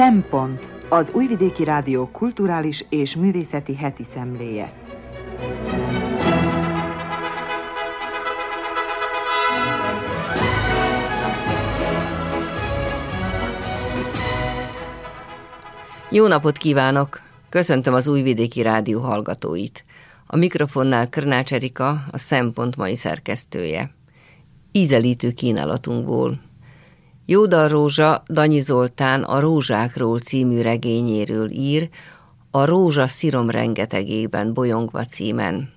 Szempont az Újvidéki Rádió kulturális és művészeti heti szemléje. Jó napot kívánok! Köszöntöm az Újvidéki Rádió hallgatóit. A mikrofonnál Krnács Erika, a Szempont mai szerkesztője. Ízelítő kínálatunkból. Jódar Rózsa Danyi Zoltán a Rózsákról című regényéről ír, a Rózsa szirom rengetegében bolyongva címen.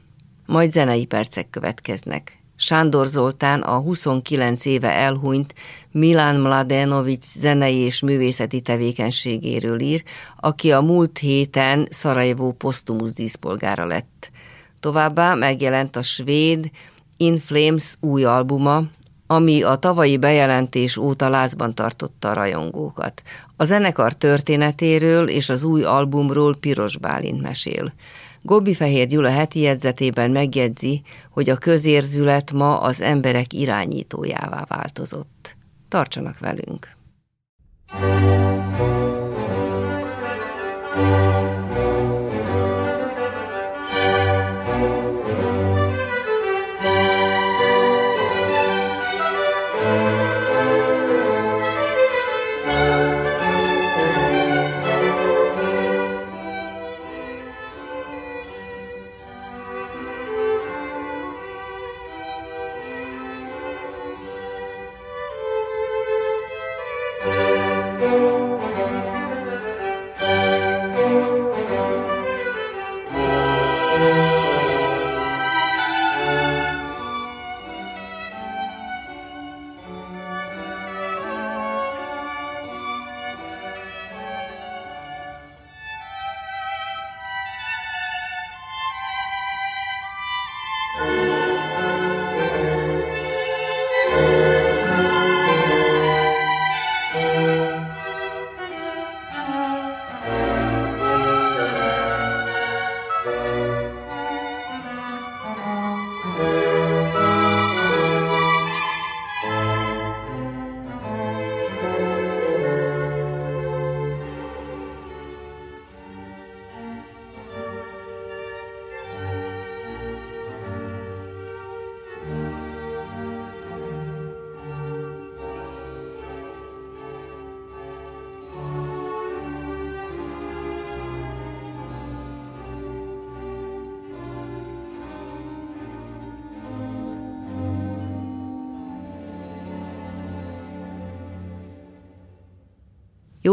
Majd zenei percek következnek. Sándor Zoltán a 29 éve elhunyt Milán Mladenovics zenei és művészeti tevékenységéről ír, aki a múlt héten Szarajevó posztumusz díszpolgára lett. Továbbá megjelent a svéd In Flames új albuma, ami a tavalyi bejelentés óta lázban tartotta a rajongókat. A zenekar történetéről és az új albumról Piros Bálint mesél. Gobbi Fehér Gyula heti jegyzetében megjegyzi, hogy a közérzület ma az emberek irányítójává változott. Tartsanak velünk! thank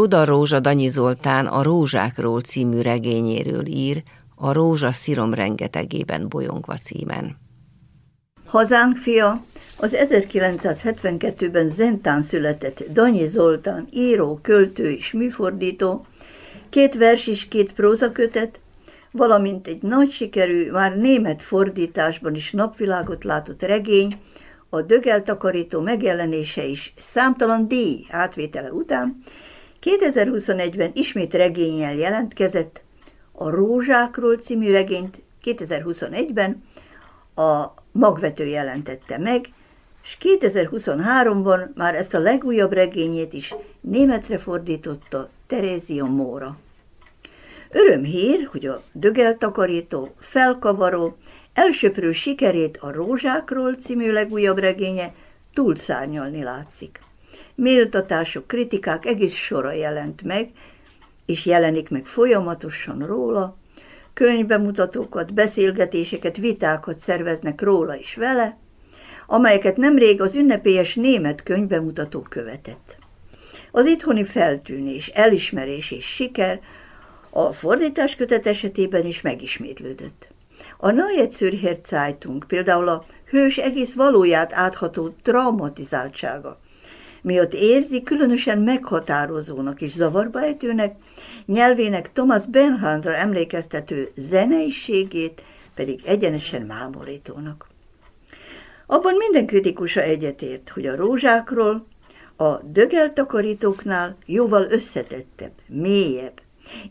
Jóda Rózsa Danyi Zoltán a Rózsákról című regényéről ír, a Rózsa szirom rengetegében bolyongva címen. Hazánk fia az 1972-ben Zentán született Danyi Zoltán, író, költő és műfordító, két vers és két prózakötet, valamint egy nagy sikerű, már német fordításban is napvilágot látott regény, a dögeltakarító megjelenése is számtalan díj átvétele után 2021-ben ismét regényel jelentkezett, a Rózsákról című regényt 2021-ben a magvető jelentette meg, és 2023-ban már ezt a legújabb regényét is németre fordította Terézia Móra. Örömhír, hogy a dögeltakarító, felkavaró, elsöprő sikerét a Rózsákról című legújabb regénye túlszárnyalni látszik méltatások, kritikák egész sora jelent meg, és jelenik meg folyamatosan róla, könyvbemutatókat, beszélgetéseket, vitákat szerveznek róla is vele, amelyeket nemrég az ünnepélyes német könyvbemutató követett. Az itthoni feltűnés, elismerés és siker a fordítás kötet esetében is megismétlődött. A Neue Zürcher Zeitung például a hős egész valóját átható traumatizáltsága, miatt érzi különösen meghatározónak és zavarba ejtőnek, nyelvének Thomas Bernhardra emlékeztető zeneiségét pedig egyenesen mámorítónak. Abban minden kritikusa egyetért, hogy a rózsákról a dögeltakarítóknál jóval összetettebb, mélyebb,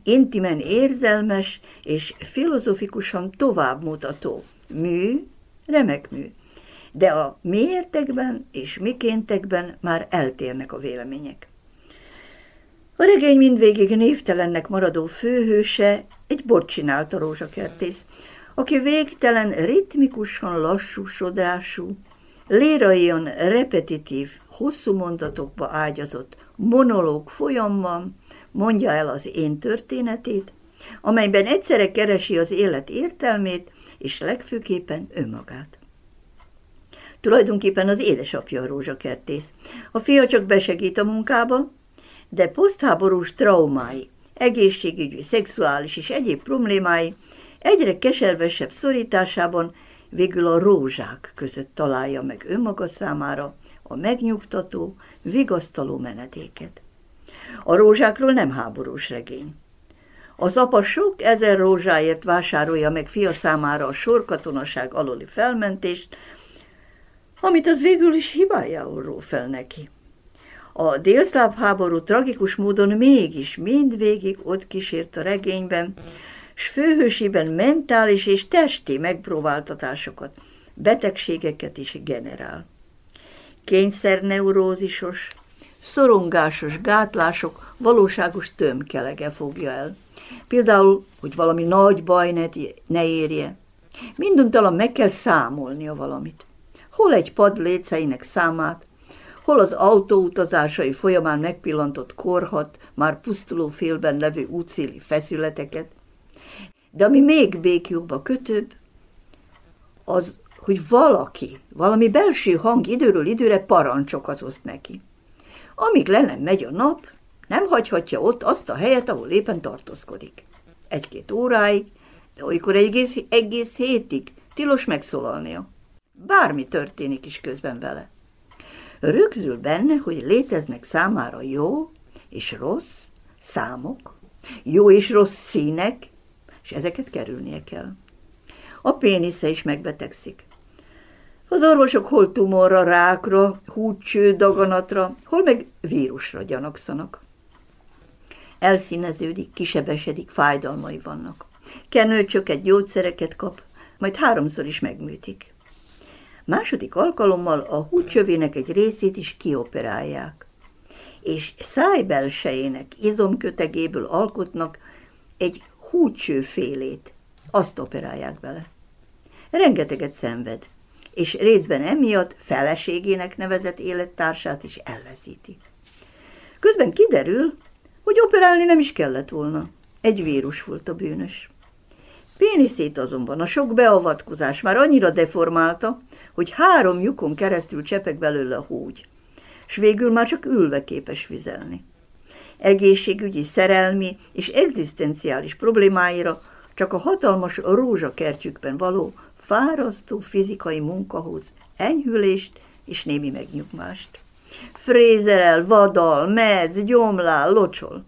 intimen érzelmes és filozofikusan továbbmutató mű, remek mű, de a miértekben és mikéntekben már eltérnek a vélemények. A regény mindvégig névtelennek maradó főhőse egy bot csinált a rózsakertész, aki végtelen, ritmikusan lassú sodrású, léraion repetitív, hosszú mondatokba ágyazott monológ folyamban mondja el az én történetét, amelyben egyszerre keresi az élet értelmét, és legfőképpen önmagát. Tulajdonképpen az édesapja a rózsakertész. A fia csak besegít a munkába, de posztháborús traumái, egészségügyi, szexuális és egyéb problémái egyre keservesebb szorításában végül a rózsák között találja meg önmaga számára a megnyugtató, vigasztaló menedéket. A rózsákról nem háborús regény. Az apa sok ezer rózsáért vásárolja meg fia számára a sorkatonaság aloli felmentést, amit az végül is hibájául ró fel neki. A délszláv háború tragikus módon mégis mindvégig ott kísért a regényben, s főhősében mentális és testi megpróbáltatásokat, betegségeket is generál. Kényszerneurózisos, szorongásos gátlások valóságos tömkelege fogja el. Például, hogy valami nagy baj ne, ne érje. Minduntalan meg kell számolnia valamit. Hol egy pad léceinek számát, hol az autóutazásai folyamán megpillantott korhat, már pusztuló félben levő útszéli feszületeket. De ami még békjobba kötőbb, az, hogy valaki, valami belső hang időről időre parancsokat oszt neki. Amíg le nem megy a nap, nem hagyhatja ott azt a helyet, ahol éppen tartózkodik. Egy-két óráig, de olykor egész, egész hétig tilos megszólalnia. Bármi történik is közben vele. Rögzül benne, hogy léteznek számára jó és rossz számok, jó és rossz színek, és ezeket kerülnie kell. A pénisze is megbetegszik. Az orvosok hol tumorra, rákra, húcső, daganatra, hol meg vírusra gyanakszanak. Elszíneződik, kisebesedik, fájdalmai vannak. Kenőcsöket, gyógyszereket kap, majd háromszor is megműtik. Második alkalommal a húcsövének egy részét is kioperálják, és szájbelsejének izomkötegéből alkotnak egy húcsőfélét, azt operálják bele. Rengeteget szenved, és részben emiatt feleségének nevezett élettársát is elveszíti. Közben kiderül, hogy operálni nem is kellett volna. Egy vírus volt a bűnös. Péniszét azonban a sok beavatkozás már annyira deformálta, hogy három lyukon keresztül csepeg belőle a húgy, s végül már csak ülve képes vizelni. Egészségügyi, szerelmi és egzisztenciális problémáira csak a hatalmas rózsakertjükben való fárasztó fizikai munkahoz enyhülést és némi megnyugmást. Frézerel, vadal, medz, gyomlál, locsol.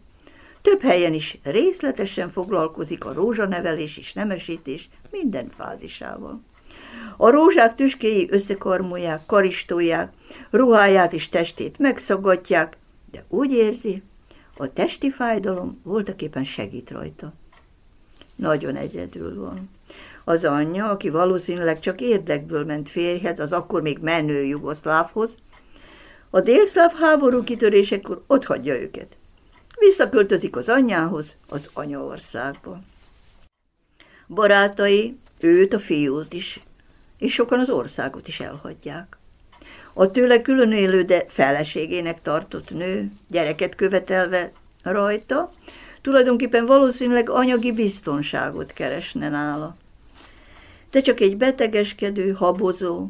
Több helyen is részletesen foglalkozik a rózsanevelés és nemesítés minden fázisával. A rózsák tüskéi összekarmolják, karistolják, ruháját és testét megszagatják, de úgy érzi, a testi fájdalom voltaképpen segít rajta. Nagyon egyedül van. Az anyja, aki valószínűleg csak érdekből ment férjhez, az akkor még menő jugoszlávhoz, a délszláv háború kitörésekor ott hagyja őket. Visszaköltözik az anyjához, az anyaországba. Barátai őt, a fiút is, és sokan az országot is elhagyják. A tőle külön élő, de feleségének tartott nő, gyereket követelve rajta, tulajdonképpen valószínűleg anyagi biztonságot keresne nála. De csak egy betegeskedő, habozó,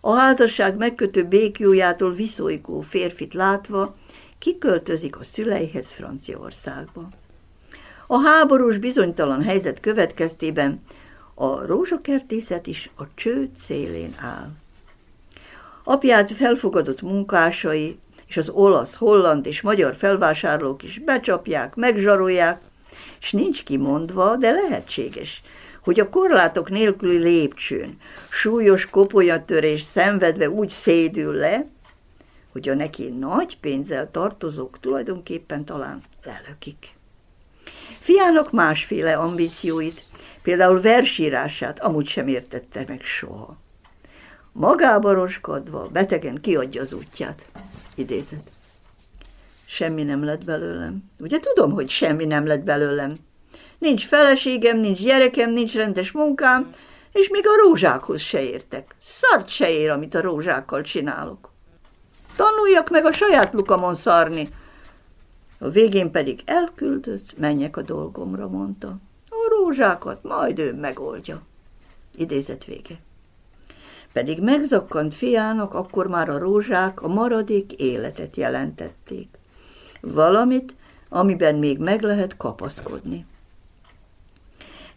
a házasság megkötő békjójától viszolygó férfit látva, kiköltözik a szüleihez Franciaországba. A háborús bizonytalan helyzet következtében a rózsakertészet is a csőd szélén áll. Apját felfogadott munkásai és az olasz, holland és magyar felvásárlók is becsapják, megzsarolják, és nincs kimondva, de lehetséges, hogy a korlátok nélküli lépcsőn súlyos kopolyatörés szenvedve úgy szédül le, hogy a neki nagy pénzzel tartozók tulajdonképpen talán lelökik. Fiának másféle ambícióit, például versírását amúgy sem értette meg soha. Magába roskadva, betegen kiadja az útját. Idézet. semmi nem lett belőlem. Ugye tudom, hogy semmi nem lett belőlem. Nincs feleségem, nincs gyerekem, nincs rendes munkám, és még a rózsákhoz se értek. Szart se ér, amit a rózsákkal csinálok. Tanuljak meg a saját lukamon szarni. A végén pedig elküldött, menjek a dolgomra, mondta. Rózsákat majd ő megoldja. Idézet vége. Pedig megzakkant fiának akkor már a rózsák a maradék életet jelentették. Valamit, amiben még meg lehet kapaszkodni.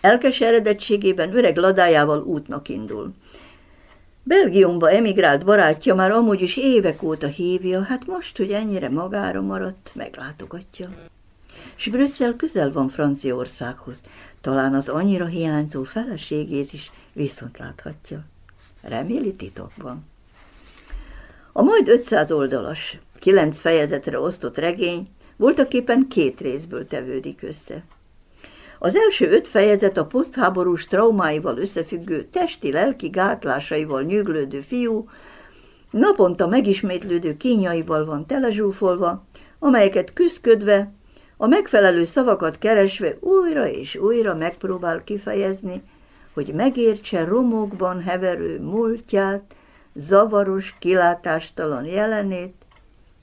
Elkeseredettségében öreg ladájával útnak indul. Belgiumba emigrált barátja már amúgy is évek óta hívja, hát most, hogy ennyire magára maradt, meglátogatja. S Brüsszel közel van Franciaországhoz, talán az annyira hiányzó feleségét is viszont láthatja. Reméli titokban. A majd 500 oldalas, kilenc fejezetre osztott regény voltaképpen két részből tevődik össze. Az első öt fejezet a posztháborús traumáival összefüggő testi-lelki gátlásaival nyűglődő fiú, naponta megismétlődő kínjaival van telezsúfolva, amelyeket küszködve, a megfelelő szavakat keresve újra és újra megpróbál kifejezni, hogy megértse romokban heverő múltját, zavaros, kilátástalan jelenét,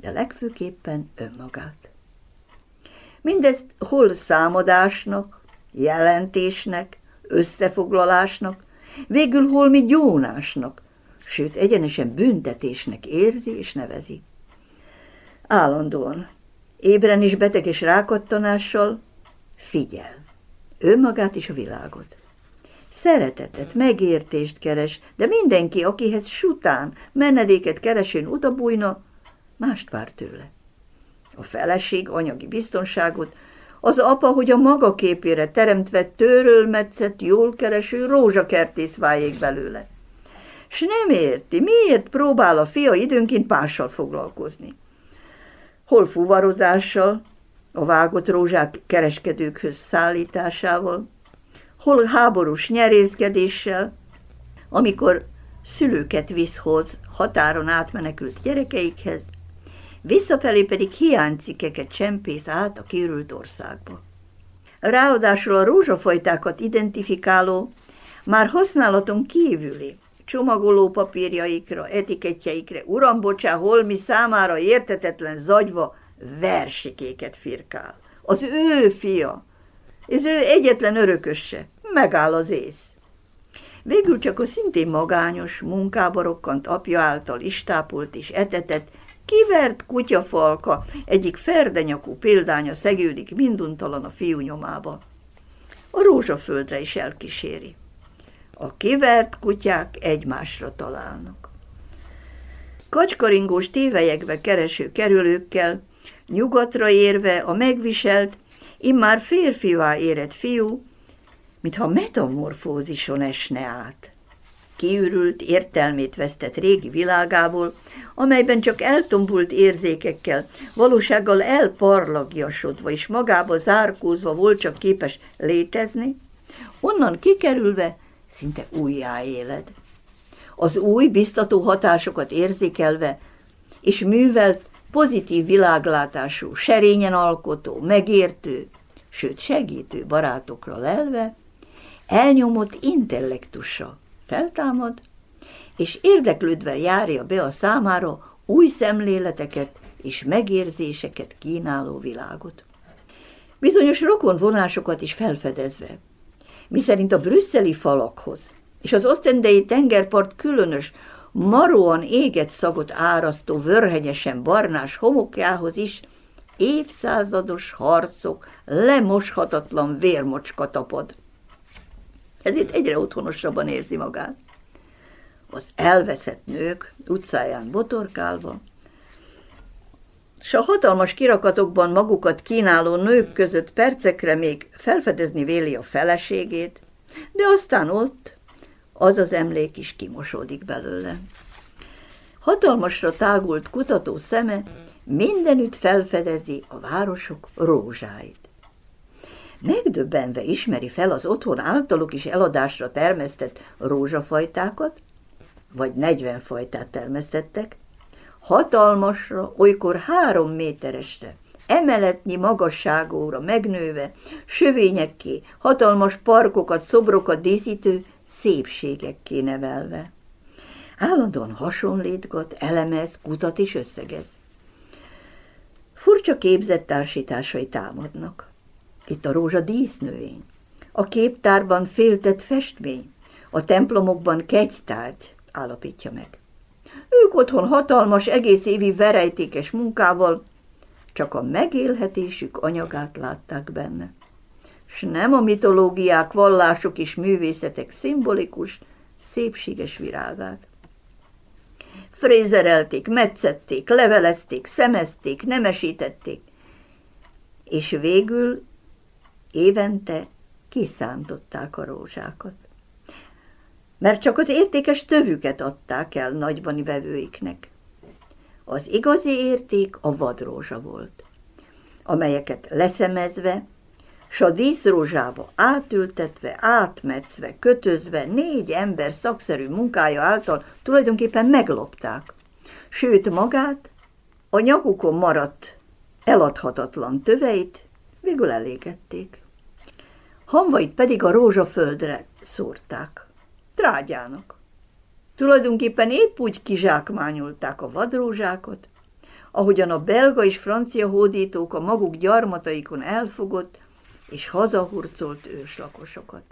de legfőképpen önmagát. Mindezt hol számadásnak, jelentésnek, összefoglalásnak, végül holmi gyónásnak, sőt egyenesen büntetésnek érzi és nevezi. Állandóan, ébren is beteg és rákattanással figyel, önmagát és a világot. Szeretetet, megértést keres, de mindenki, akihez sután menedéket keresőn utabújna, mást vár tőle. A feleség anyagi biztonságot, az apa, hogy a maga képére teremtve törölmetszett, jól kereső rózsakertész váljék belőle. S nem érti, miért próbál a fia időnként pással foglalkozni. Hol fuvarozással, a vágott rózsák kereskedőkhöz szállításával, hol háborús nyerészkedéssel, amikor szülőket visz hoz határon átmenekült gyerekeikhez, visszafelé pedig hiánycikeket csempész át a kérült országba. Ráadásul a rózsafajtákat identifikáló, már használaton kívüli, csomagoló papírjaikra, etikettjeikre, uram, bocsá, holmi számára értetetlen zagyva versikéket firkál. Az ő fia, ez ő egyetlen örököse, megáll az ész. Végül csak a szintén magányos, munkába rokkant apja által istápolt és etetett Kivert kutyafalka, egyik ferdenyakú példánya szegődik minduntalan a fiú nyomába. A rózsaföldre is elkíséri. A kivert kutyák egymásra találnak. Kacskaringós tévelyekbe kereső kerülőkkel, nyugatra érve a megviselt, immár férfivá érett fiú, mintha metamorfózison esne át kiürült, értelmét vesztett régi világából, amelyben csak eltombult érzékekkel, valósággal elparlagjasodva és magába zárkózva volt csak képes létezni, onnan kikerülve szinte újjáéled. Az új, biztató hatásokat érzékelve, és művelt, pozitív világlátású, serényen alkotó, megértő, sőt segítő barátokra lelve, elnyomott intellektusa, feltámad, és érdeklődve járja be a számára új szemléleteket és megérzéseket kínáló világot. Bizonyos rokon vonásokat is felfedezve, miszerint a brüsszeli falakhoz és az osztendei tengerpart különös, maróan éget szagot árasztó vörhegyesen barnás homokjához is évszázados harcok, lemoshatatlan vérmocska tapad ezért egyre otthonosabban érzi magát. Az elveszett nők utcáján botorkálva, s a hatalmas kirakatokban magukat kínáló nők között percekre még felfedezni véli a feleségét, de aztán ott az az emlék is kimosódik belőle. Hatalmasra tágult kutató szeme mindenütt felfedezi a városok rózsáit. Megdöbbenve ismeri fel az otthon általuk is eladásra termesztett rózsafajtákat, vagy 40 fajtát termesztettek, hatalmasra, olykor három méteresre, emeletnyi magasságóra megnőve, sövényekké, hatalmas parkokat, szobrokat díszítő szépségekké nevelve. Állandóan hasonlítgat, elemez, kutat és összegez. Furcsa képzett társításai támadnak. Itt a rózsa dísznőjén, a képtárban féltett festmény, a templomokban kegytárgy állapítja meg. Ők otthon hatalmas, egész évi verejtékes munkával csak a megélhetésük anyagát látták benne. S nem a mitológiák, vallások és művészetek szimbolikus, szépséges virágát. Frézerelték, metszették, levelezték, szemezték, nemesítették, és végül évente kiszántották a rózsákat. Mert csak az értékes tövüket adták el nagybani vevőiknek. Az igazi érték a vadrózsa volt, amelyeket leszemezve, s a díszrózsába átültetve, átmetszve, kötözve négy ember szakszerű munkája által tulajdonképpen meglopták. Sőt, magát, a nyakukon maradt eladhatatlan töveit végül elégették. Hamvait pedig a rózsaföldre szórták, trágyának. Tulajdonképpen épp úgy kizsákmányolták a vadrózsákat, ahogyan a belga és francia hódítók a maguk gyarmataikon elfogott és hazahurcolt őslakosokat.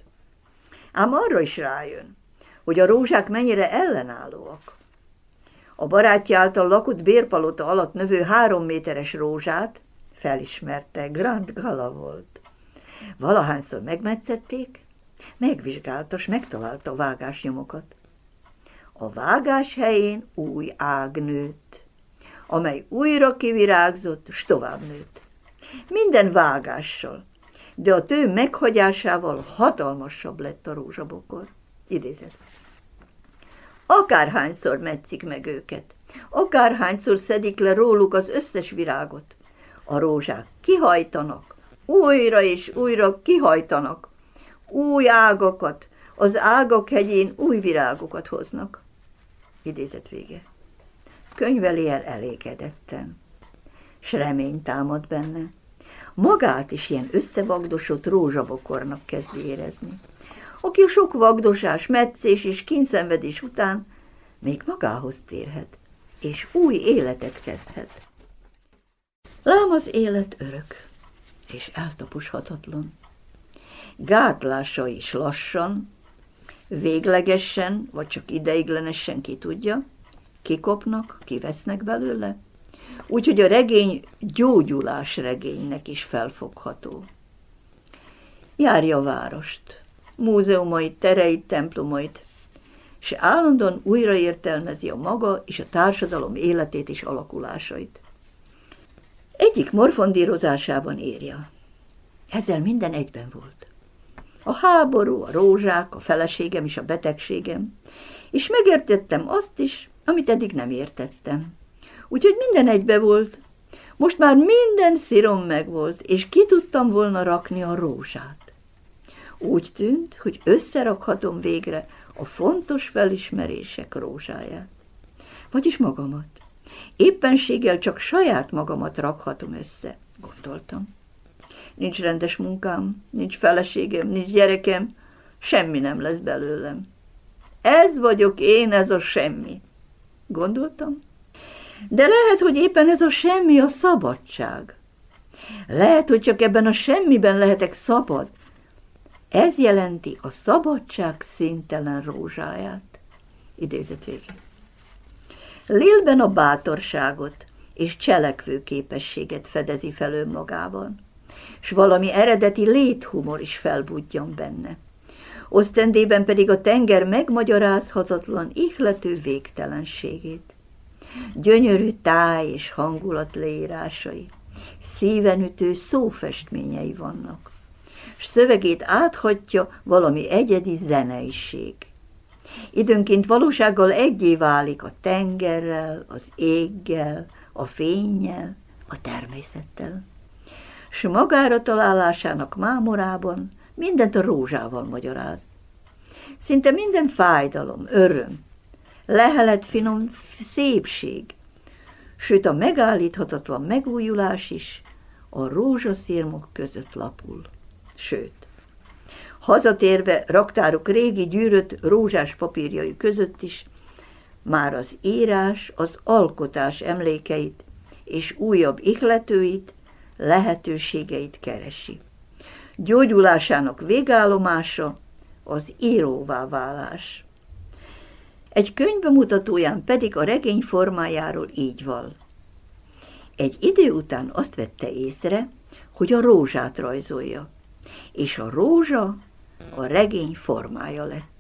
Ám arra is rájön, hogy a rózsák mennyire ellenállóak. A barátja által lakott bérpalota alatt növő három méteres rózsát felismerte, Grand Gala volt. Valahányszor megmetszették, megvizsgálta, s megtalálta a vágásnyomokat. A vágás helyén új ág nőtt, amely újra kivirágzott, s tovább nőtt. Minden vágással, de a tő meghagyásával hatalmasabb lett a rózsabokor. Idézet. Akárhányszor metszik meg őket, akárhányszor szedik le róluk az összes virágot, a rózsák kihajtanak, újra és újra kihajtanak, új ágakat, az ágak hegyén új virágokat hoznak. Idézet vége. Könyveli el elégedetten, s remény támad benne. Magát is ilyen összevagdosott rózsabokornak kezdi érezni, aki sok vagdosás, metszés és kínszenvedés után még magához térhet, és új életet kezdhet. Lám az élet örök, és eltaposhatatlan. Gátlása is lassan, véglegesen, vagy csak ideiglenesen ki tudja, kikopnak, kivesznek belőle, úgyhogy a regény gyógyulás regénynek is felfogható. Járja a várost, múzeumait, tereit, templomait, és állandóan újraértelmezi a maga és a társadalom életét és alakulásait. Egyik morfondírozásában írja. Ezzel minden egyben volt. A háború, a rózsák, a feleségem és a betegségem, és megértettem azt is, amit eddig nem értettem. Úgyhogy minden egybe volt. Most már minden szírom megvolt, és ki tudtam volna rakni a rózsát. Úgy tűnt, hogy összerakhatom végre a fontos felismerések rózsáját. Vagyis magamat. Éppenséggel csak saját magamat rakhatom össze, gondoltam. Nincs rendes munkám, nincs feleségem, nincs gyerekem, semmi nem lesz belőlem. Ez vagyok én, ez a semmi. Gondoltam. De lehet, hogy éppen ez a semmi a szabadság. Lehet, hogy csak ebben a semmiben lehetek szabad. Ez jelenti a szabadság szintelen rózsáját. Idézet végén. Lélben a bátorságot és cselekvő képességet fedezi fel önmagában, s valami eredeti léthumor is felbudjan benne. Osztendében pedig a tenger megmagyarázhatatlan, ihlető végtelenségét. Gyönyörű táj és hangulat leírásai, szívenütő szófestményei vannak, s szövegét áthatja valami egyedi zeneiség. Időnként valósággal egyé válik a tengerrel, az éggel, a fényjel, a természettel. S magára találásának mámorában mindent a rózsával magyaráz. Szinte minden fájdalom, öröm, lehelet finom szépség, sőt a megállíthatatlan megújulás is a rózsaszírmok között lapul. Sőt, hazatérve raktárok régi gyűrött rózsás papírjai között is már az írás az alkotás emlékeit és újabb ihletőit, lehetőségeit keresi. Gyógyulásának végállomása az íróvá válás. Egy könyvbemutatóján pedig a regény formájáról így val. Egy idő után azt vette észre, hogy a rózsát rajzolja, és a rózsa a regény formája lett.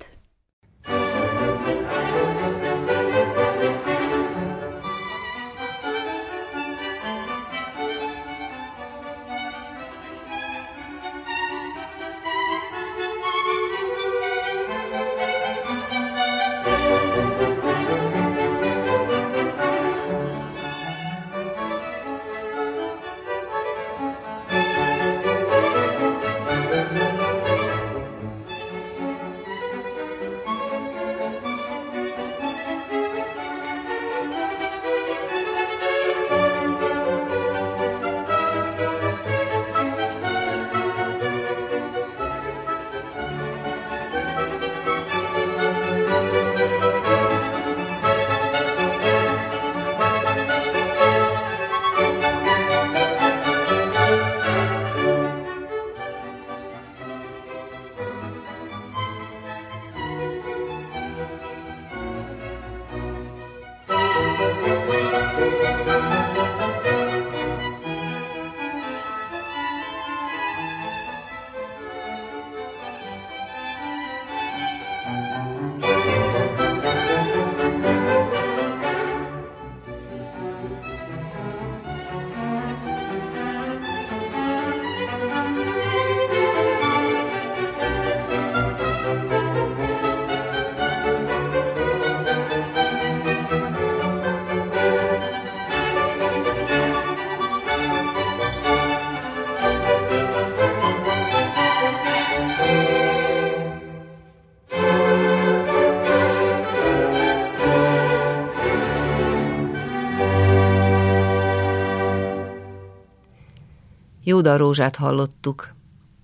Jóda Rózsát hallottuk.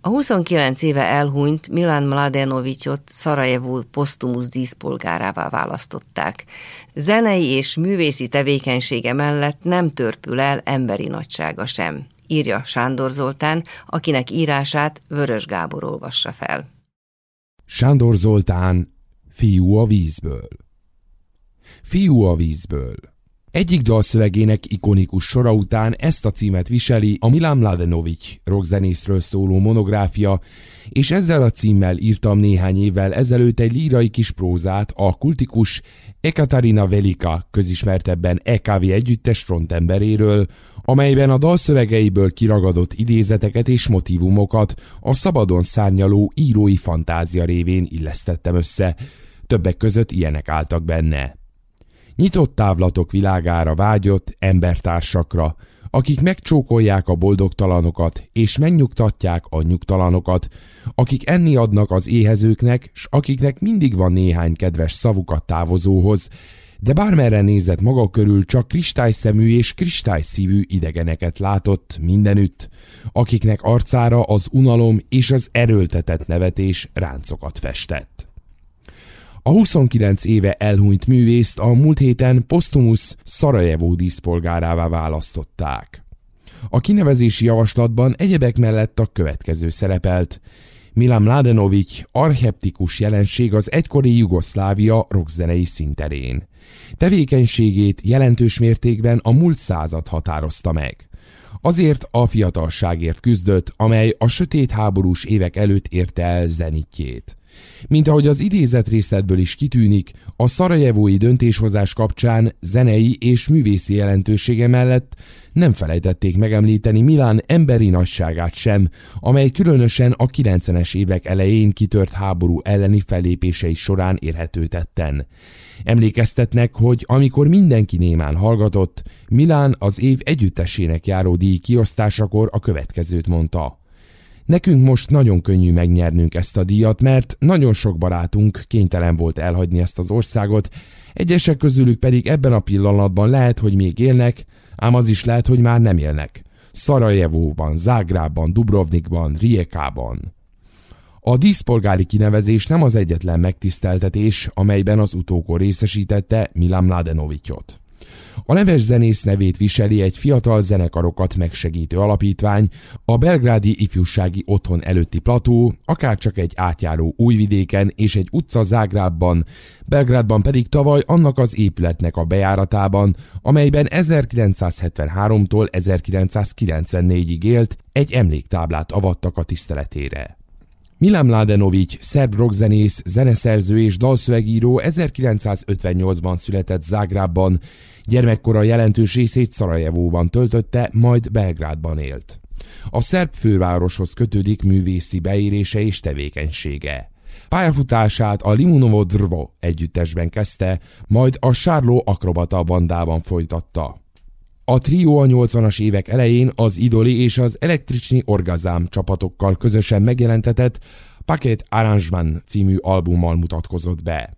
A 29 éve elhunyt Milan Mladenovicsot Szarajevó posztumusz díszpolgárává választották. Zenei és művészi tevékenysége mellett nem törpül el emberi nagysága sem, írja Sándor Zoltán, akinek írását Vörös Gábor olvassa fel. Sándor Zoltán, fiú a vízből. Fiú a vízből. Egyik dalszövegének ikonikus sora után ezt a címet viseli a Milan Mladenovic rockzenészről szóló monográfia, és ezzel a címmel írtam néhány évvel ezelőtt egy lírai kis prózát a kultikus Ekaterina Velika közismertebben EKV együttes frontemberéről, amelyben a dalszövegeiből kiragadott idézeteket és motivumokat a szabadon szárnyaló írói fantázia révén illesztettem össze. Többek között ilyenek álltak benne. Nyitott távlatok világára vágyott embertársakra, akik megcsókolják a boldogtalanokat, és megnyugtatják a nyugtalanokat, akik enni adnak az éhezőknek, s akiknek mindig van néhány kedves szavukat távozóhoz, de bármerre nézett maga körül csak kristályszemű és kristályszívű idegeneket látott mindenütt, akiknek arcára az unalom és az erőltetett nevetés ráncokat festett. A 29 éve elhunyt művészt a múlt héten Postumus Szarajevó díszpolgárává választották. A kinevezési javaslatban egyebek mellett a következő szerepelt. Milan Mladenovic archeptikus jelenség az egykori Jugoszlávia rockzenei szinterén. Tevékenységét jelentős mértékben a múlt század határozta meg. Azért a fiatalságért küzdött, amely a sötét háborús évek előtt érte el zenitjét. Mint ahogy az idézet részletből is kitűnik, a szarajevói döntéshozás kapcsán zenei és művészi jelentősége mellett nem felejtették megemlíteni Milán emberi nagyságát sem, amely különösen a 90-es évek elején kitört háború elleni fellépései során érhető tetten. Emlékeztetnek, hogy amikor mindenki némán hallgatott, Milán az év együttesének járó díj kiosztásakor a következőt mondta. Nekünk most nagyon könnyű megnyernünk ezt a díjat, mert nagyon sok barátunk kénytelen volt elhagyni ezt az országot, egyesek közülük pedig ebben a pillanatban lehet, hogy még élnek, ám az is lehet, hogy már nem élnek. Szarajevóban, Zágrában, Dubrovnikban, Riekában. A díszpolgári kinevezés nem az egyetlen megtiszteltetés, amelyben az utókor részesítette Milan Mladenovicsot. A neves zenész nevét viseli egy fiatal zenekarokat megsegítő alapítvány, a belgrádi ifjúsági otthon előtti plató, akár csak egy átjáró újvidéken és egy utca Zágrában, Belgrádban pedig tavaly annak az épületnek a bejáratában, amelyben 1973-tól 1994-ig élt, egy emléktáblát avattak a tiszteletére. Milan Mladenovic, szerb rockzenész, zeneszerző és dalszövegíró 1958-ban született Zágrában, gyermekkora jelentős részét Szarajevóban töltötte, majd Belgrádban élt. A szerb fővároshoz kötődik művészi beérése és tevékenysége. Pályafutását a Limunovo Drvo együttesben kezdte, majd a Sárló Akrobata bandában folytatta. A trió a 80-as évek elején az Idoli és az Elektricsnyi Orgazám csapatokkal közösen megjelentetett Paket Arrangement című albummal mutatkozott be.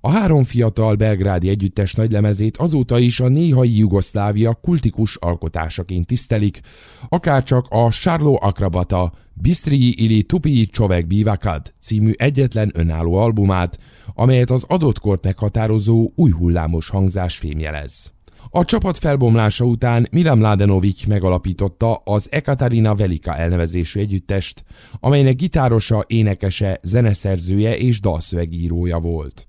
A három fiatal belgrádi együttes nagylemezét azóta is a néhai Jugoszlávia kultikus alkotásaként tisztelik, akárcsak a Sárló Akrabata Bistrii ili Tupii Csovek Bivakad című egyetlen önálló albumát, amelyet az adott kort meghatározó új hullámos hangzás fémjelez. A csapat felbomlása után Milan Mladenovic megalapította az Ekaterina Velika elnevezésű együttest, amelynek gitárosa, énekese, zeneszerzője és dalszövegírója volt.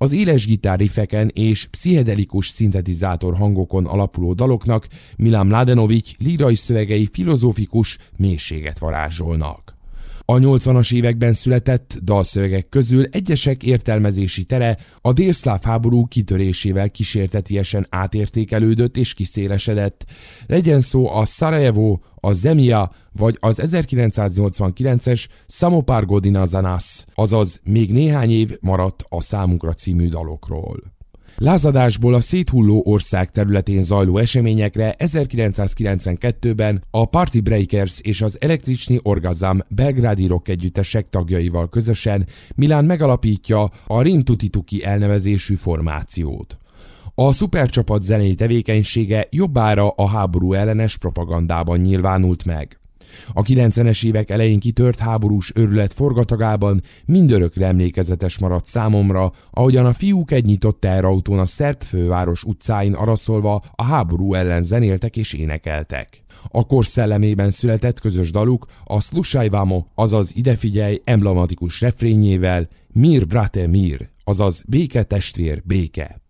Az éles gitárrifeken és pszichedelikus szintetizátor hangokon alapuló daloknak Milan Mladenovic lírai szövegei filozófikus mélységet varázsolnak. A 80-as években született dalszövegek közül egyesek értelmezési tere a délszláv háború kitörésével kísértetiesen átértékelődött és kiszélesedett, legyen szó a Sarajevo, a Zemia vagy az 1989-es Samopar Godina Zanász, azaz még néhány év maradt a számunkra című dalokról. Lázadásból a széthulló ország területén zajló eseményekre 1992-ben a Party Breakers és az Elektricsni Orgazam belgrádi rock együttesek tagjaival közösen Milán megalapítja a Rim Tutituki elnevezésű formációt. A szupercsapat zenei tevékenysége jobbára a háború ellenes propagandában nyilvánult meg. A 90-es évek elején kitört háborús örület forgatagában mindörökre emlékezetes maradt számomra, ahogyan a fiúk egy nyitott teherautón a szerb főváros utcáin araszolva a háború ellen zenéltek és énekeltek. A kor szellemében született közös daluk a Slushaj Vamo, azaz idefigyelj emblematikus refrényével Mir brate mir, azaz béke testvér béke.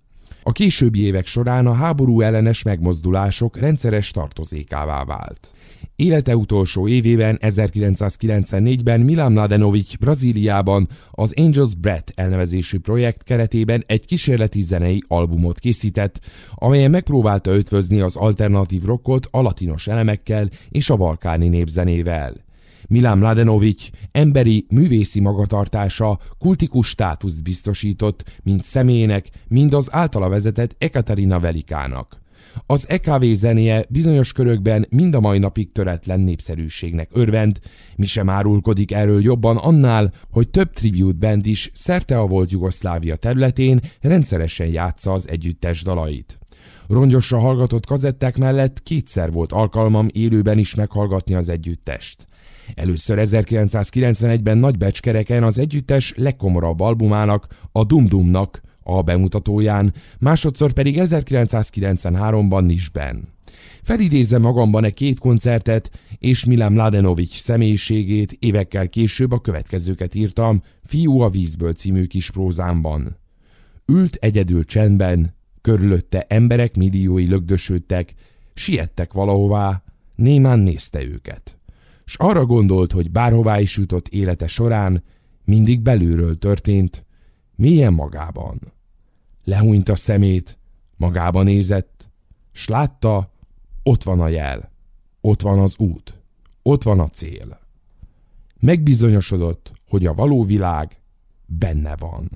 A későbbi évek során a háború ellenes megmozdulások rendszeres tartozékává vált. Élete utolsó évében, 1994-ben Milan Mladenovic Brazíliában az Angels Breath elnevezésű projekt keretében egy kísérleti zenei albumot készített, amelyen megpróbálta ötvözni az alternatív rockot a latinos elemekkel és a balkáni népzenével. Milán Mladenovic emberi, művészi magatartása kultikus státuszt biztosított mind személynek, mind az általa vezetett Ekaterina Velikának. Az EKV zenéje bizonyos körökben mind a mai napig töretlen népszerűségnek örvend, mi sem árulkodik erről jobban annál, hogy több tribute band is szerte a volt Jugoszlávia területén rendszeresen játsza az együttes dalait. Rongyosra hallgatott kazetták mellett kétszer volt alkalmam élőben is meghallgatni az együttest. Először 1991-ben Nagybecskereken az együttes legkomorabb albumának, a Dumdumnak a bemutatóján, másodszor pedig 1993-ban Nisben. Felidézem magamban e két koncertet, és Milán Mladenovics személyiségét évekkel később a következőket írtam Fiú a vízből című kis prózámban. Ült egyedül csendben, körülötte emberek milliói lögdösödtek, siettek valahová, némán nézte őket. S arra gondolt, hogy bárhová is jutott élete során, mindig belülről történt, mélyen magában. Lehúnyt a szemét, magába nézett, s látta, ott van a jel, ott van az út, ott van a cél. Megbizonyosodott, hogy a való világ benne van.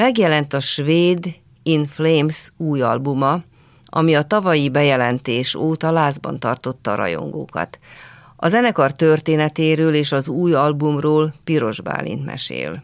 Megjelent a svéd In Flames új albuma, ami a tavalyi bejelentés óta lázban tartotta a rajongókat. A zenekar történetéről és az új albumról Piros Bálint mesél.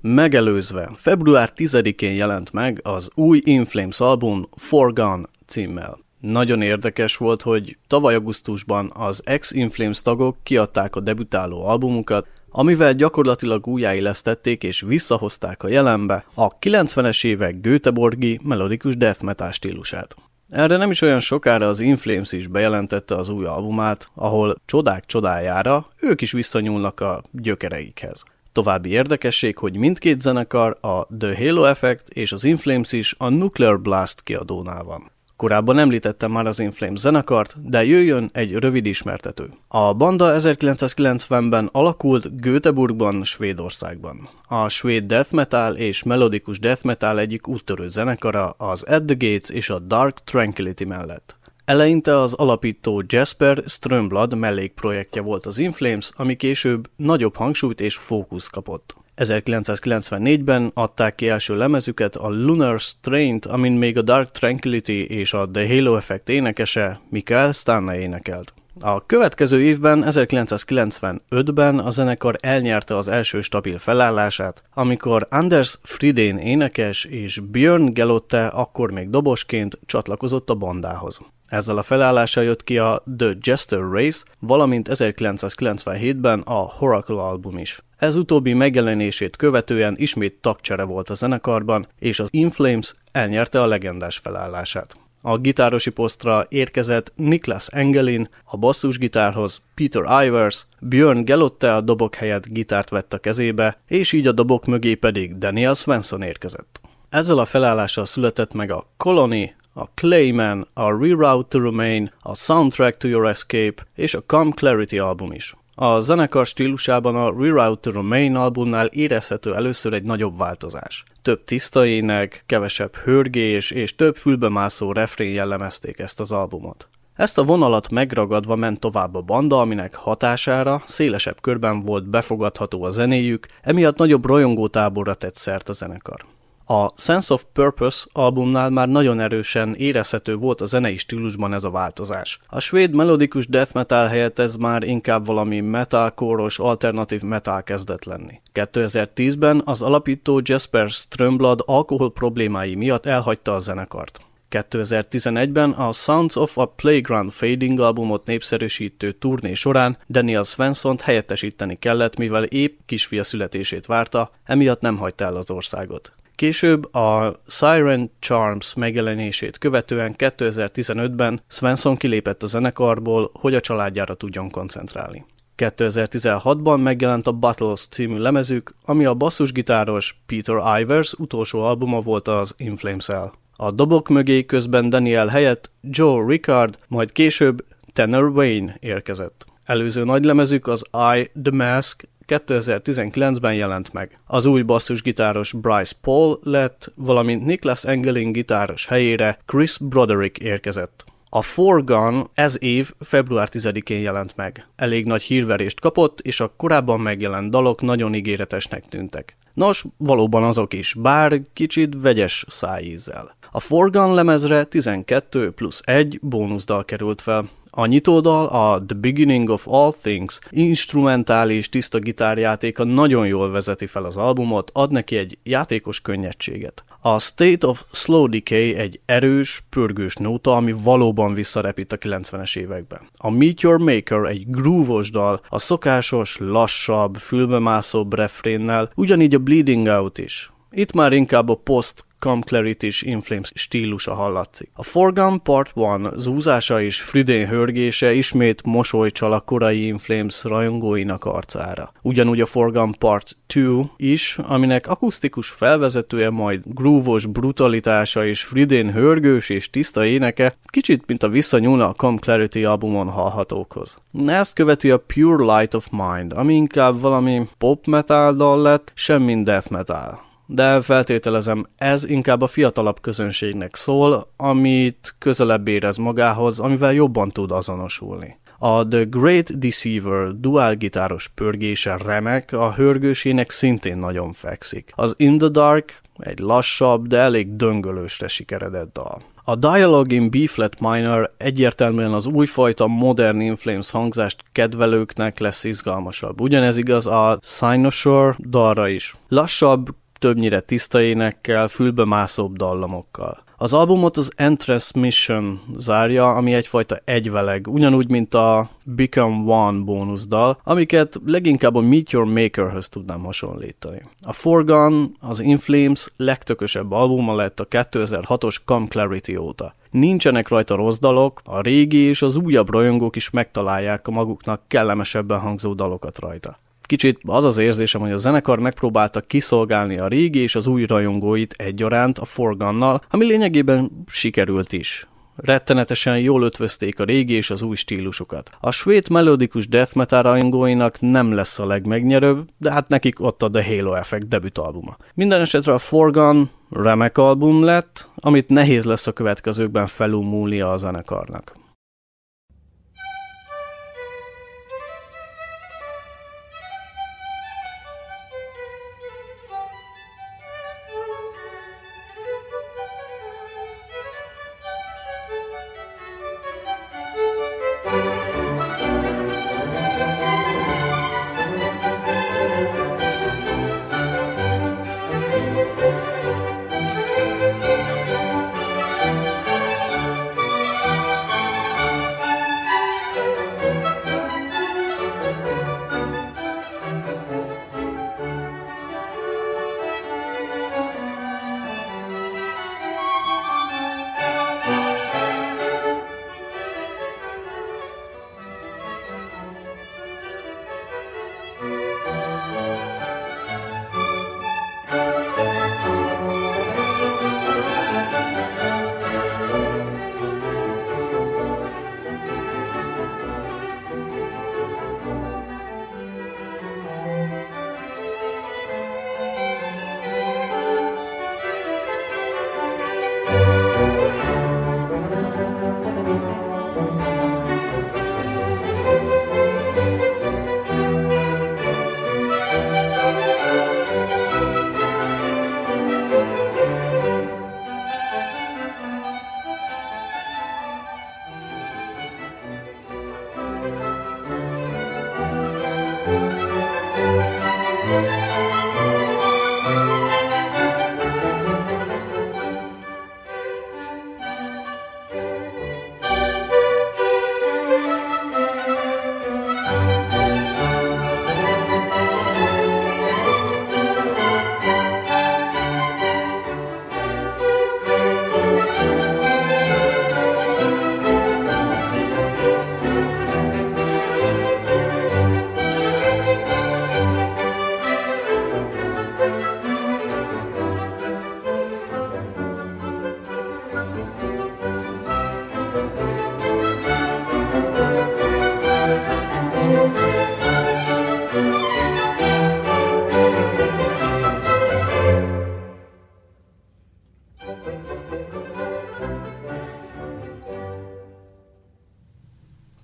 Megelőzve, február 10-én jelent meg az új Inflames album Forgone címmel. Nagyon érdekes volt, hogy tavaly augusztusban az ex-Inflames tagok kiadták a debütáló albumukat, amivel gyakorlatilag újjáélesztették és visszahozták a jelenbe a 90-es évek Göteborgi melodikus death metal stílusát. Erre nem is olyan sokára az Inflames is bejelentette az új albumát, ahol csodák csodájára ők is visszanyúlnak a gyökereikhez. További érdekesség, hogy mindkét zenekar, a The Halo Effect és az Inflames is a Nuclear Blast kiadónál van. Korábban említettem már az Inflames zenekart, de jöjjön egy rövid ismertető. A banda 1990-ben alakult Göteborgban, Svédországban. A svéd death metal és melodikus death metal egyik úttörő zenekara az At the Gates és a Dark Tranquility mellett. Eleinte az alapító Jasper Strömblad mellékprojektje volt az Inflames, ami később nagyobb hangsúlyt és fókusz kapott. 1994-ben adták ki első lemezüket a Lunar Strain-t, amin még a Dark Tranquility és a The Halo Effect énekese Mikael Stanna énekelt. A következő évben, 1995-ben a zenekar elnyerte az első stabil felállását, amikor Anders Fridén énekes és Björn Gelotte akkor még dobosként csatlakozott a bandához. Ezzel a felállással jött ki a The Jester Race, valamint 1997-ben a Horacle album is. Ez utóbbi megjelenését követően ismét tagcsere volt a zenekarban, és az Inflames elnyerte a legendás felállását. A gitárosi posztra érkezett Niklas Engelin, a basszusgitárhoz Peter Ivers, Björn Gelotte a dobok helyett gitárt vett a kezébe, és így a dobok mögé pedig Daniel Svensson érkezett. Ezzel a felállással született meg a Colony, a Clayman, a Reroute to Remain, a Soundtrack to Your Escape és a Come Clarity album is. A zenekar stílusában a Reroute to Remain albumnál érezhető először egy nagyobb változás. Több tiszta ének, kevesebb hörgés és több fülbemászó refrén jellemezték ezt az albumot. Ezt a vonalat megragadva ment tovább a banda, aminek hatására szélesebb körben volt befogadható a zenéjük, emiatt nagyobb rajongótáborra tett szert a zenekar. A Sense of Purpose albumnál már nagyon erősen érezhető volt a zenei stílusban ez a változás. A svéd melodikus death metal helyett ez már inkább valami metalcore-os alternatív metal kezdett lenni. 2010-ben az alapító Jasper Strömblad alkohol problémái miatt elhagyta a zenekart. 2011-ben a Sounds of a Playground Fading albumot népszerűsítő turné során Daniel Svensson helyettesíteni kellett, mivel épp kisfia születését várta, emiatt nem hagyta el az országot. Később a Siren Charms megjelenését követően 2015-ben Svensson kilépett a zenekarból, hogy a családjára tudjon koncentrálni. 2016-ban megjelent a Battles című lemezük, ami a basszusgitáros Peter Ivers utolsó albuma volt az Inflames-el. A dobok mögé közben Daniel helyett Joe Ricard, majd később Tanner Wayne érkezett. Előző nagylemezük az I The Mask 2019-ben jelent meg. Az új basszusgitáros Bryce Paul lett, valamint Niklas Engeling gitáros helyére Chris Broderick érkezett. A Forgun ez év február 10-én jelent meg. Elég nagy hírverést kapott, és a korábban megjelent dalok nagyon ígéretesnek tűntek. Nos, valóban azok is, bár kicsit vegyes szájízzel. A Forgun lemezre 12 plusz 1 bónuszdal került fel, a nyitódal, a The Beginning of All Things instrumentális, tiszta gitárjátéka nagyon jól vezeti fel az albumot, ad neki egy játékos könnyedséget. A State of Slow Decay egy erős, pörgős nóta, ami valóban visszarepít a 90-es évekbe. A Meet Your Maker egy grúvos dal, a szokásos, lassabb, fülbemászóbb refrénnel, ugyanígy a Bleeding Out is. Itt már inkább a post Come Clarity és Inflames stílusa hallatszik. A Forgun Part 1 zúzása és Fridén hörgése ismét mosolycsal a korai Inflames rajongóinak arcára. Ugyanúgy a Forgun Part 2 is, aminek akusztikus felvezetője majd grúvos brutalitása és Fridén hörgős és tiszta éneke, kicsit mint a visszanyúlna a Come Clarity albumon hallhatókhoz. Ezt követi a Pure Light of Mind, ami inkább valami pop metal dal lett, semmi death metal de feltételezem, ez inkább a fiatalabb közönségnek szól, amit közelebb érez magához, amivel jobban tud azonosulni. A The Great Deceiver dual gitáros pörgése remek, a hörgősének szintén nagyon fekszik. Az In the Dark egy lassabb, de elég döngölősre sikeredett dal. A Dialogue in B-flat minor egyértelműen az újfajta modern Inflames hangzást kedvelőknek lesz izgalmasabb. Ugyanez igaz a Cynosure dalra is. Lassabb, többnyire tiszta énekkel, fülbe mászóbb dallamokkal. Az albumot az Entrance Mission zárja, ami egyfajta egyveleg, ugyanúgy, mint a Become One bónuszdal, amiket leginkább a Meet Your Makerhöz tudnám hasonlítani. A Forgun, az Inflames legtökösebb albuma lett a 2006-os Come Clarity óta. Nincsenek rajta rossz dalok, a régi és az újabb rajongók is megtalálják a maguknak kellemesebben hangzó dalokat rajta. Kicsit az az érzésem, hogy a zenekar megpróbálta kiszolgálni a régi és az új rajongóit egyaránt a forgannal, ami lényegében sikerült is. Rettenetesen jól ötvözték a régi és az új stílusokat. A svéd melodikus death metal rajongóinak nem lesz a legmegnyerőbb, de hát nekik ott a The Halo Effect debütalbuma. Minden esetre a Forgan remek album lett, amit nehéz lesz a következőkben felülmúlnia a zenekarnak.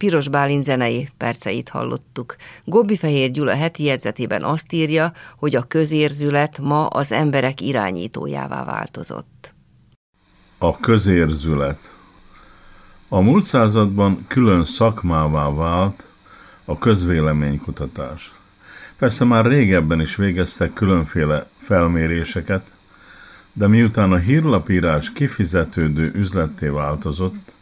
Piros Bálint zenei perceit hallottuk. Gobbi Fehér Gyula heti jegyzetében azt írja, hogy a közérzület ma az emberek irányítójává változott. A közérzület A múlt században külön szakmává vált a közvéleménykutatás. Persze már régebben is végeztek különféle felméréseket, de miután a hírlapírás kifizetődő üzletté változott,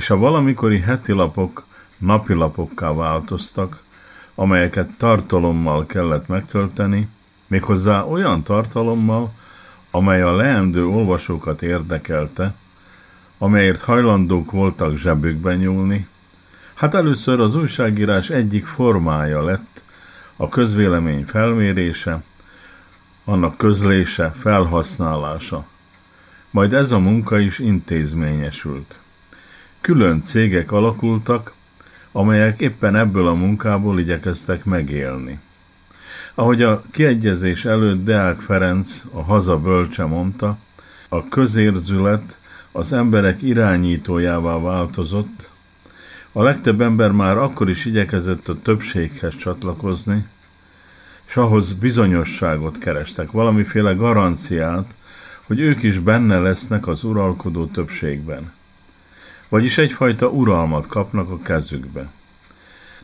és a valamikori lapok napilapokká változtak, amelyeket tartalommal kellett megtölteni, méghozzá olyan tartalommal, amely a leendő olvasókat érdekelte, amelyért hajlandók voltak zsebükben nyúlni, hát először az újságírás egyik formája lett a közvélemény felmérése, annak közlése, felhasználása. Majd ez a munka is intézményesült külön cégek alakultak, amelyek éppen ebből a munkából igyekeztek megélni. Ahogy a kiegyezés előtt Deák Ferenc, a haza bölcse mondta, a közérzület az emberek irányítójává változott, a legtöbb ember már akkor is igyekezett a többséghez csatlakozni, és ahhoz bizonyosságot kerestek, valamiféle garanciát, hogy ők is benne lesznek az uralkodó többségben. Vagyis egyfajta uralmat kapnak a kezükbe.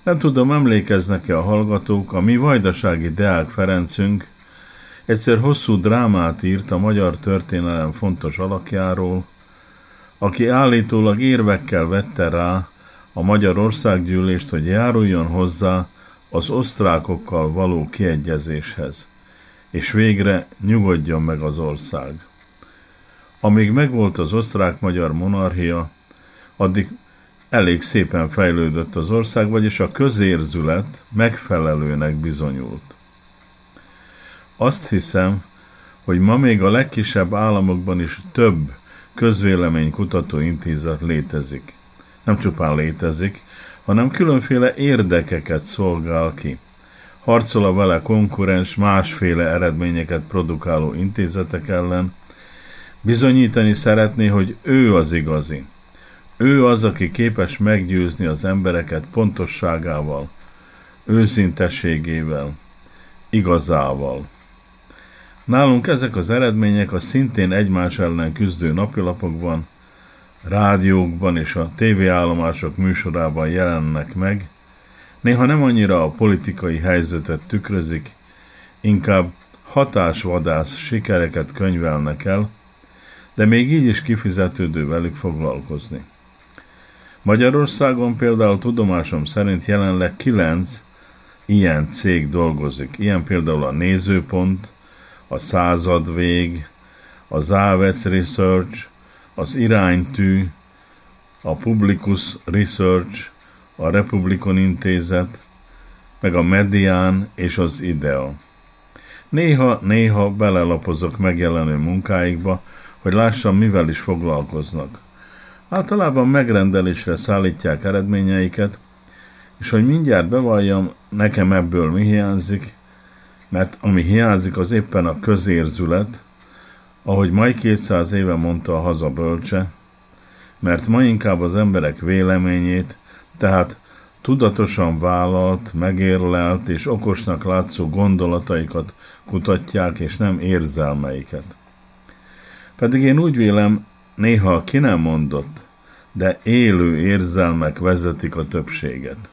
Nem tudom, emlékeznek-e a hallgatók, a mi vajdasági Deák Ferencünk egyszer hosszú drámát írt a magyar történelem fontos alakjáról, aki állítólag érvekkel vette rá a Magyar Országgyűlést, hogy járuljon hozzá az osztrákokkal való kiegyezéshez, és végre nyugodjon meg az ország. Amíg megvolt az osztrák-magyar monarchia, addig elég szépen fejlődött az ország, vagyis a közérzület megfelelőnek bizonyult. Azt hiszem, hogy ma még a legkisebb államokban is több közvéleménykutató intézet létezik. Nem csupán létezik, hanem különféle érdekeket szolgál ki. Harcol a vele konkurens, másféle eredményeket produkáló intézetek ellen, bizonyítani szeretné, hogy ő az igazi. Ő az, aki képes meggyőzni az embereket pontosságával, őszintességével, igazával. Nálunk ezek az eredmények a szintén egymás ellen küzdő napilapokban, rádiókban és a tévéállomások műsorában jelennek meg, néha nem annyira a politikai helyzetet tükrözik, inkább hatásvadász sikereket könyvelnek el, de még így is kifizetődő velük foglalkozni. Magyarországon például tudomásom szerint jelenleg kilenc ilyen cég dolgozik. Ilyen például a Nézőpont, a Századvég, a Závec Research, az Iránytű, a Publicus Research, a Republikon Intézet, meg a Medián és az IDEA. Néha-néha belelapozok megjelenő munkáikba, hogy lássam, mivel is foglalkoznak. Általában megrendelésre szállítják eredményeiket, és hogy mindjárt bevalljam, nekem ebből mi hiányzik, mert ami hiányzik, az éppen a közérzület, ahogy mai 200 éve mondta a haza bölcse, mert ma inkább az emberek véleményét, tehát tudatosan vállalt, megérlelt és okosnak látszó gondolataikat kutatják, és nem érzelmeiket. Pedig én úgy vélem, néha ki nem mondott, de élő érzelmek vezetik a többséget.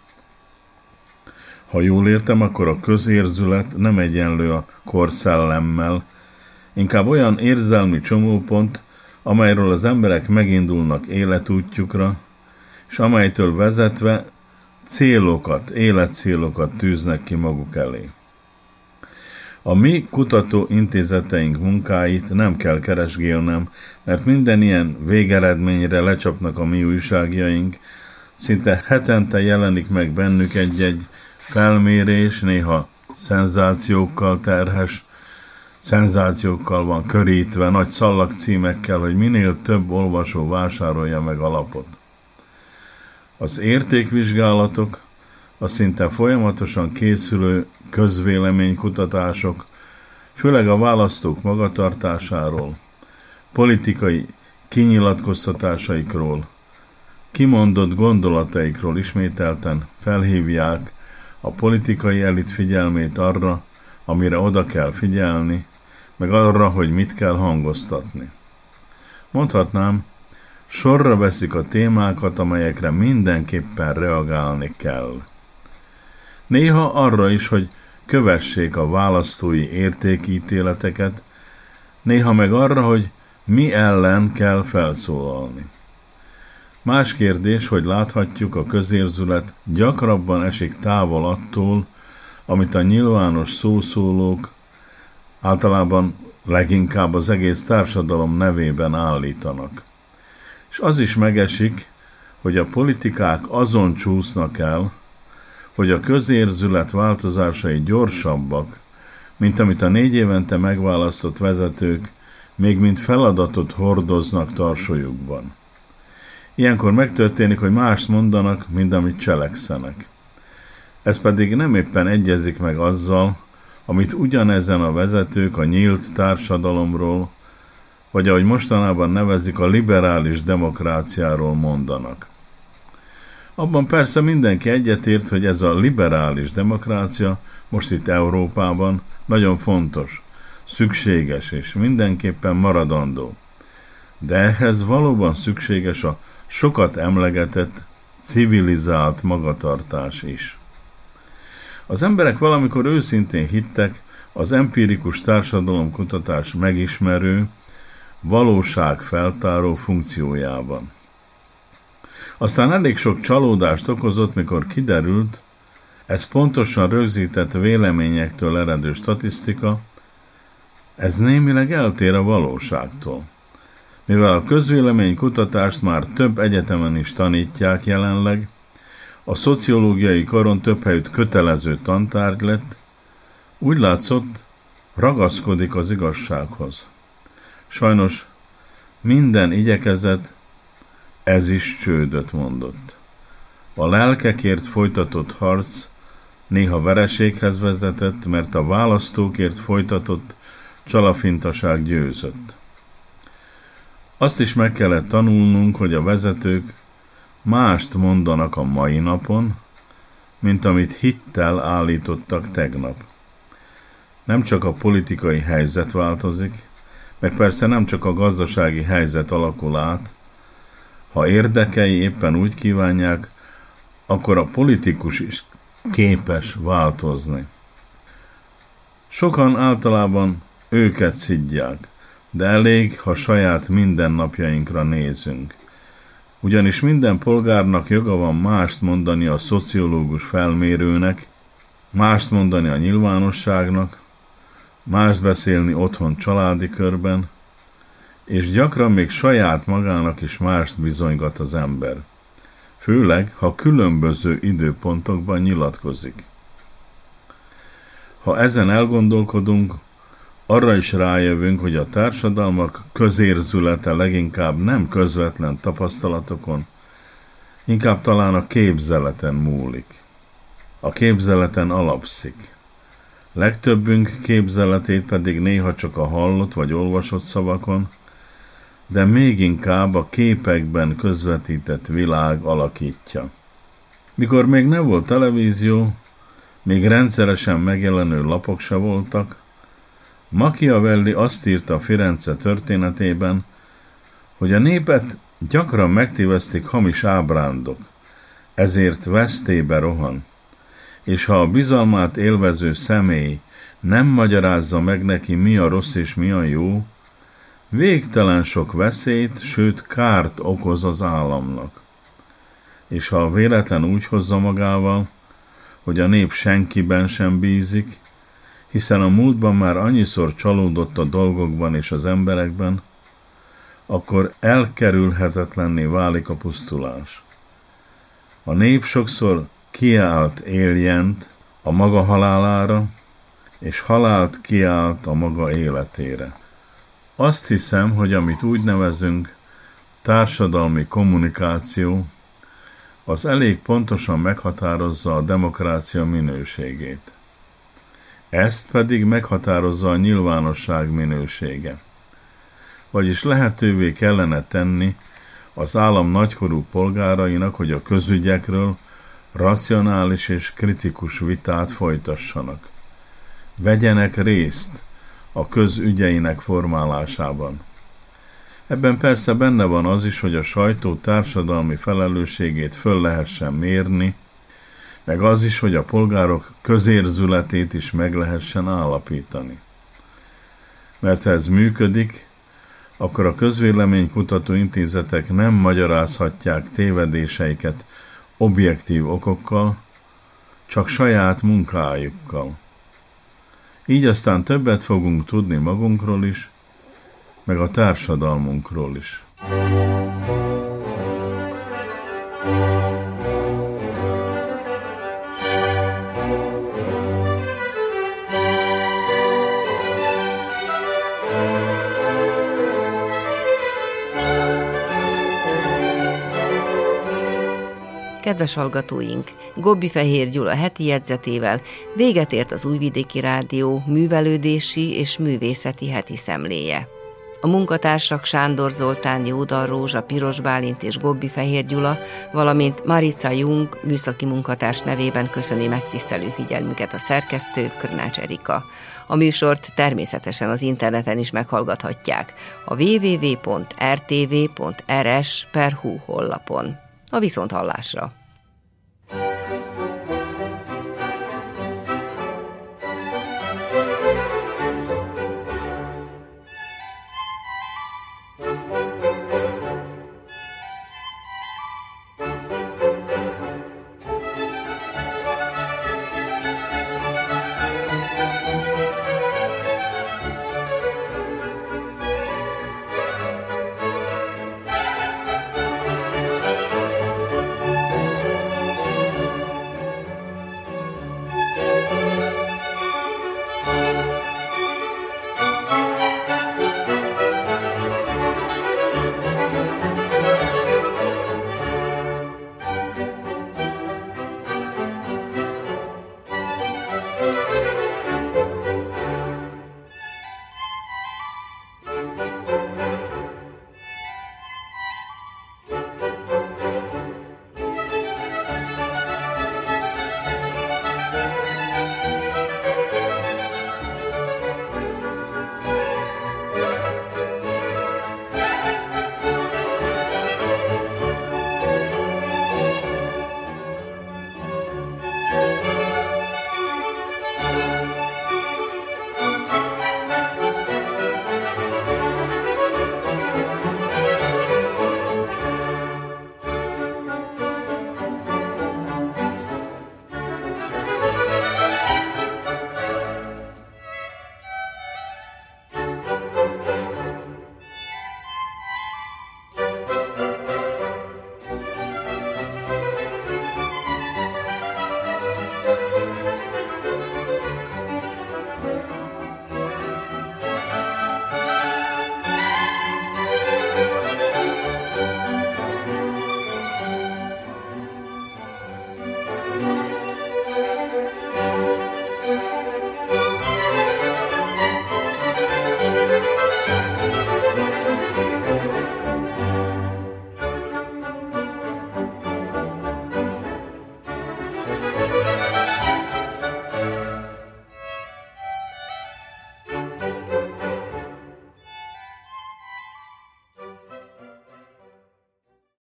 Ha jól értem, akkor a közérzület nem egyenlő a korszellemmel, inkább olyan érzelmi csomópont, amelyről az emberek megindulnak életútjukra, és amelytől vezetve célokat, életcélokat tűznek ki maguk elé. A mi kutató intézeteink munkáit nem kell keresgélnem, mert minden ilyen végeredményre lecsapnak a mi újságjaink, szinte hetente jelenik meg bennük egy-egy felmérés, néha szenzációkkal terhes, szenzációkkal van körítve, nagy szallagcímekkel, hogy minél több olvasó vásárolja meg a lapot. Az értékvizsgálatok, a szinte folyamatosan készülő közvéleménykutatások, főleg a választók magatartásáról, politikai kinyilatkoztatásaikról, kimondott gondolataikról ismételten felhívják a politikai elit figyelmét arra, amire oda kell figyelni, meg arra, hogy mit kell hangoztatni. Mondhatnám, sorra veszik a témákat, amelyekre mindenképpen reagálni kell. Néha arra is, hogy kövessék a választói értékítéleteket, néha meg arra, hogy mi ellen kell felszólalni. Más kérdés, hogy láthatjuk, a közérzület gyakrabban esik távol attól, amit a nyilvános szószólók általában leginkább az egész társadalom nevében állítanak. És az is megesik, hogy a politikák azon csúsznak el, hogy a közérzület változásai gyorsabbak, mint amit a négy évente megválasztott vezetők még mint feladatot hordoznak tarsolyukban. Ilyenkor megtörténik, hogy más mondanak, mint amit cselekszenek. Ez pedig nem éppen egyezik meg azzal, amit ugyanezen a vezetők a nyílt társadalomról, vagy ahogy mostanában nevezik a liberális demokráciáról mondanak. Abban persze mindenki egyetért, hogy ez a liberális demokrácia most itt Európában nagyon fontos, szükséges és mindenképpen maradandó. De ehhez valóban szükséges a sokat emlegetett, civilizált magatartás is. Az emberek valamikor őszintén hittek az empirikus társadalomkutatás megismerő, valóságfeltáró funkciójában. Aztán elég sok csalódást okozott, mikor kiderült, ez pontosan rögzített véleményektől eredő statisztika, ez némileg eltér a valóságtól. Mivel a közvélemény kutatást már több egyetemen is tanítják jelenleg, a szociológiai karon több helyütt kötelező tantárgy lett, úgy látszott, ragaszkodik az igazsághoz. Sajnos minden igyekezet ez is csődöt mondott. A lelkekért folytatott harc néha vereséghez vezetett, mert a választókért folytatott csalafintaság győzött. Azt is meg kellett tanulnunk, hogy a vezetők mást mondanak a mai napon, mint amit hittel állítottak tegnap. Nem csak a politikai helyzet változik, meg persze nem csak a gazdasági helyzet alakul át, ha érdekei éppen úgy kívánják, akkor a politikus is képes változni. Sokan általában őket szidják, de elég, ha saját mindennapjainkra nézünk. Ugyanis minden polgárnak joga van mást mondani a szociológus felmérőnek, mást mondani a nyilvánosságnak, mást beszélni otthon családi körben, és gyakran még saját magának is mást bizonygat az ember. Főleg, ha különböző időpontokban nyilatkozik. Ha ezen elgondolkodunk, arra is rájövünk, hogy a társadalmak közérzülete leginkább nem közvetlen tapasztalatokon, inkább talán a képzeleten múlik. A képzeleten alapszik. Legtöbbünk képzeletét pedig néha csak a hallott vagy olvasott szavakon, de még inkább a képekben közvetített világ alakítja. Mikor még nem volt televízió, még rendszeresen megjelenő lapok se voltak, Machiavelli azt írta Firenze történetében, hogy a népet gyakran megtévesztik hamis ábrándok, ezért vesztébe rohan, és ha a bizalmát élvező személy nem magyarázza meg neki, mi a rossz és mi a jó, végtelen sok veszélyt, sőt kárt okoz az államnak. És ha véletlen úgy hozza magával, hogy a nép senkiben sem bízik, hiszen a múltban már annyiszor csalódott a dolgokban és az emberekben, akkor elkerülhetetlenné válik a pusztulás. A nép sokszor kiállt éljent a maga halálára, és halált kiállt a maga életére. Azt hiszem, hogy amit úgy nevezünk társadalmi kommunikáció, az elég pontosan meghatározza a demokrácia minőségét. Ezt pedig meghatározza a nyilvánosság minősége. Vagyis lehetővé kellene tenni az állam nagykorú polgárainak, hogy a közügyekről racionális és kritikus vitát folytassanak. Vegyenek részt a közügyeinek formálásában. Ebben persze benne van az is, hogy a sajtó társadalmi felelősségét föl lehessen mérni, meg az is, hogy a polgárok közérzületét is meg lehessen állapítani. Mert ha ez működik, akkor a közvéleménykutató intézetek nem magyarázhatják tévedéseiket objektív okokkal, csak saját munkájukkal. Így aztán többet fogunk tudni magunkról is, meg a társadalmunkról is. Kedves hallgatóink, Gobbi Fehér Gyula heti jegyzetével véget ért az Újvidéki Rádió művelődési és művészeti heti szemléje. A munkatársak Sándor Zoltán, Jódar Rózsa, Piros Bálint és Gobbi Fehér Gyula, valamint Marica Jung műszaki munkatárs nevében köszöni megtisztelő figyelmüket a szerkesztő Körnács Erika. A műsort természetesen az interneten is meghallgathatják a www.rtv.rs.hu hollapon. A viszonthallásra!